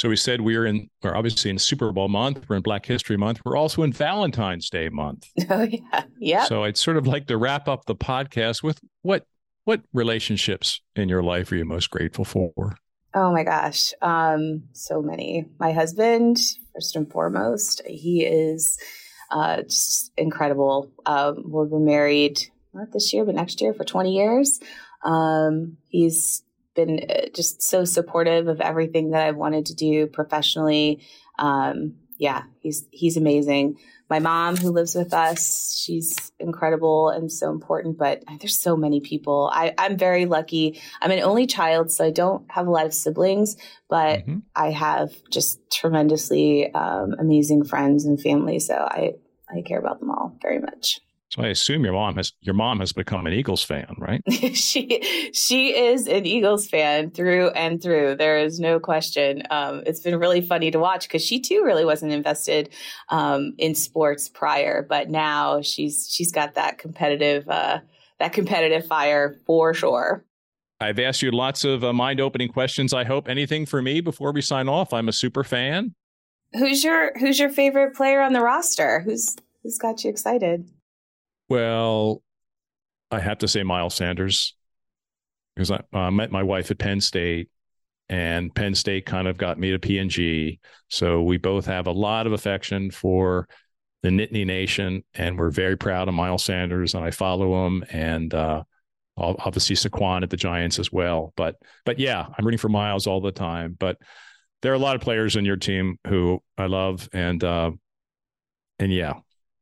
so we said we're in, we're obviously in Super Bowl month. We're in Black History Month. We're also in Valentine's Day month. Oh yeah, yeah. So I'd sort of like to wrap up the podcast with what what relationships in your life are you most grateful for? Oh my gosh, um, so many. My husband, first and foremost, he is uh, just incredible. Um, we'll be married not this year, but next year for twenty years. Um, he's been uh, just so supportive of everything that I've wanted to do professionally. Um, yeah, he's he's amazing. My mom, who lives with us, she's incredible and so important. But there's so many people. I, I'm very lucky. I'm an only child, so I don't have a lot of siblings, but mm-hmm. I have just tremendously um, amazing friends and family. So I I care about them all very much. So I assume your mom has your mom has become an Eagles fan, right? she she is an Eagles fan through and through. There is no question. Um, it's been really funny to watch because she too really wasn't invested um, in sports prior, but now she's she's got that competitive uh, that competitive fire for sure. I've asked you lots of uh, mind opening questions. I hope anything for me before we sign off. I'm a super fan. Who's your Who's your favorite player on the roster? Who's Who's got you excited? Well, I have to say Miles Sanders because I met my wife at Penn State, and Penn State kind of got me to P&G. So we both have a lot of affection for the Nittany Nation, and we're very proud of Miles Sanders, and I follow him, and uh, obviously Saquon at the Giants as well. But but yeah, I'm rooting for Miles all the time. But there are a lot of players in your team who I love, and uh, and yeah.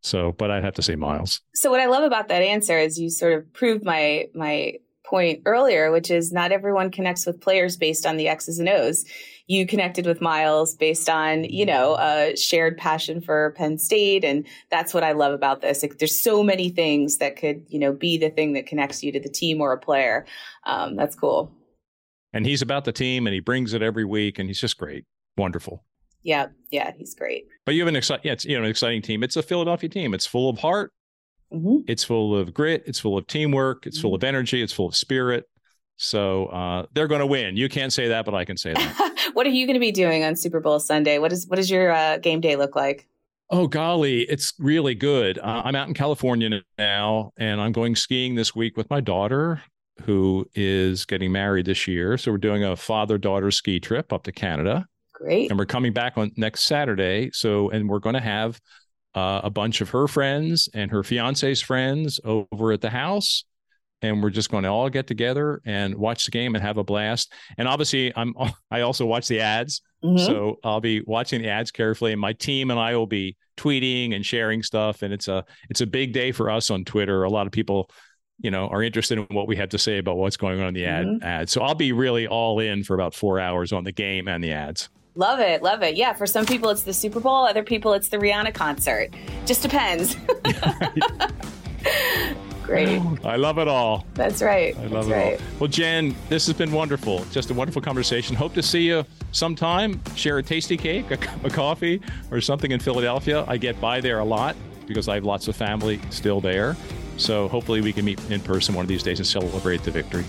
So, but I'd have to say Miles. So, what I love about that answer is you sort of proved my my point earlier, which is not everyone connects with players based on the X's and O's. You connected with Miles based on, you know, a shared passion for Penn State. And that's what I love about this. Like, there's so many things that could, you know, be the thing that connects you to the team or a player. Um, that's cool. And he's about the team and he brings it every week and he's just great. Wonderful. Yeah, yeah, he's great. But you have an exciting, yeah, it's you know an exciting team. It's a Philadelphia team. It's full of heart. Mm-hmm. It's full of grit. It's full of teamwork. It's mm-hmm. full of energy. It's full of spirit. So uh, they're going to win. You can't say that, but I can say that. what are you going to be doing on Super Bowl Sunday? What is what does your uh, game day look like? Oh golly, it's really good. Uh, I'm out in California now, and I'm going skiing this week with my daughter, who is getting married this year. So we're doing a father-daughter ski trip up to Canada. Great. And we're coming back on next Saturday. So, and we're going to have uh, a bunch of her friends and her fiance's friends over at the house and we're just going to all get together and watch the game and have a blast. And obviously, I'm I also watch the ads, mm-hmm. so I'll be watching the ads carefully. And my team and I will be tweeting and sharing stuff. And it's a it's a big day for us on Twitter. A lot of people, you know, are interested in what we have to say about what's going on in the ad mm-hmm. ads. So I'll be really all in for about four hours on the game and the ads. Love it, love it. Yeah, for some people it's the Super Bowl, other people it's the Rihanna concert. Just depends. Great. I love it all. That's right. I love That's it right. all. Well, Jen, this has been wonderful. Just a wonderful conversation. Hope to see you sometime. Share a tasty cake, a cup of coffee, or something in Philadelphia. I get by there a lot because I have lots of family still there. So hopefully we can meet in person one of these days and celebrate the victory.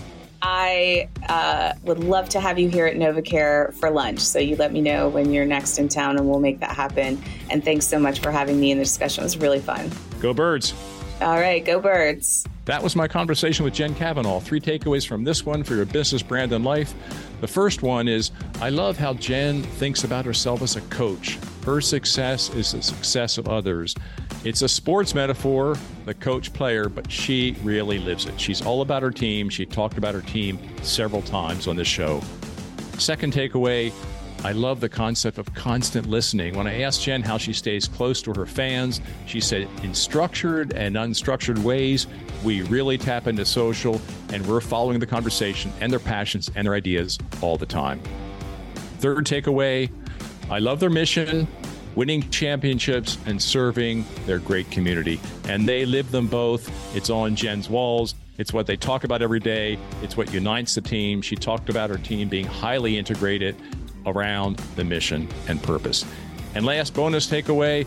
I uh, would love to have you here at NovaCare for lunch. So you let me know when you're next in town and we'll make that happen. And thanks so much for having me in the discussion. It was really fun. Go birds. All right, go birds. That was my conversation with Jen Kavanagh. Three takeaways from this one for your business, brand, and life. The first one is I love how Jen thinks about herself as a coach. Her success is the success of others. It's a sports metaphor, the coach player, but she really lives it. She's all about her team. She talked about her team several times on this show. Second takeaway I love the concept of constant listening. When I asked Jen how she stays close to her fans, she said in structured and unstructured ways, we really tap into social and we're following the conversation and their passions and their ideas all the time. Third takeaway I love their mission, winning championships and serving their great community. And they live them both. It's on Jen's walls. It's what they talk about every day. It's what unites the team. She talked about her team being highly integrated around the mission and purpose. And last bonus takeaway